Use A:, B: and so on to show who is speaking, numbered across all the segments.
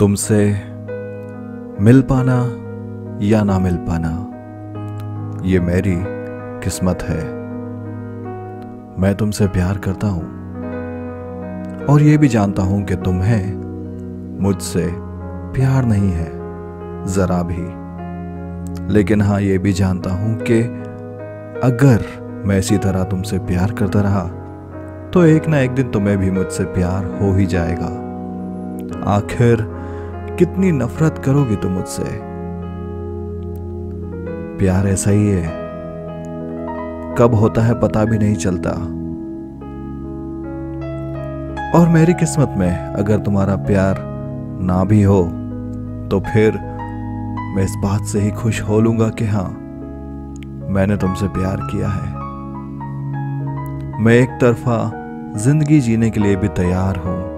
A: तुमसे मिल पाना या ना मिल पाना, ये मेरी किस्मत है। मैं तुमसे प्यार करता हूँ और ये भी जानता हूँ कि तुम्हें मुझसे प्यार नहीं है, जरा भी। लेकिन हाँ ये भी जानता हूँ कि अगर मैं इसी तरह तुमसे प्यार करता रहा तो एक ना एक दिन तुम्हें भी मुझसे प्यार हो ही जाएगा। आखिर कितनी नफरत करोगे तुम मुझसे? प्यार ऐसा ही है। कब होता है पता भी नहीं चलता। और मेरी किस्मत में अगर तुम्हारा प्यार ना भी हो तो फिर मैं इस बात से ही खुश हो लूँगा कि हाँ मैंने तुमसे प्यार किया है। मैं एक तरफा ज़िंदगी जीने के लिए भी तैयार हूँ।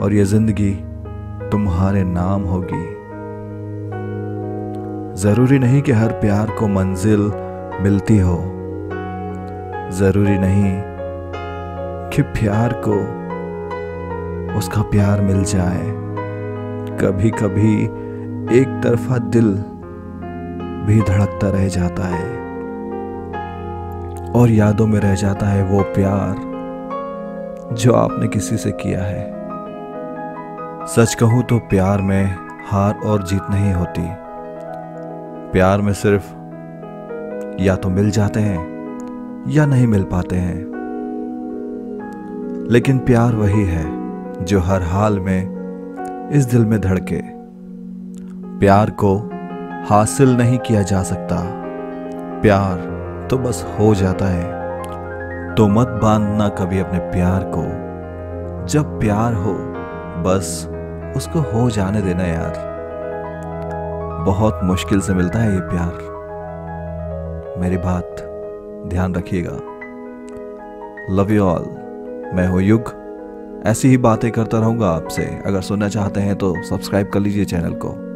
A: और ये ज़िंदगी तुम्हारे नाम होगी। ज़रूरी नहीं कि हर प्यार को मंजिल मिलती हो। ज़रूरी नहीं कि प्यार को उसका प्यार मिल जाए। कभी कभी एक तरफा दिल भी धड़कता रह जाता है। और यादों में रह जाता है वो प्यार जो आपने किसी से किया है। सच कहूँ तो प्यार में हार और जीत नहीं होती। प्यार में सिर्फ़ या तो मिल जाते हैं, या नहीं मिल पाते हैं। लेकिन प्यार वही है जो हर हाल में इस दिल में धड़के। प्यार को हासिल नहीं किया जा सकता। प्यार तो बस हो जाता है। तो मत बांधना कभी अपने प्यार को। जब प्यार हो, बस उसको हो जाने देना यार। बहुत मुश्किल से मिलता है ये प्यार। मेरी बात ध्यान रखिएगा। लव यू ऑल मैं हूँ युग। ऐसी ही बातें करता रहूँगा आपसे। अगर सुनना चाहते हैं तो सब्सक्राइब कर लीजिए चैनल को।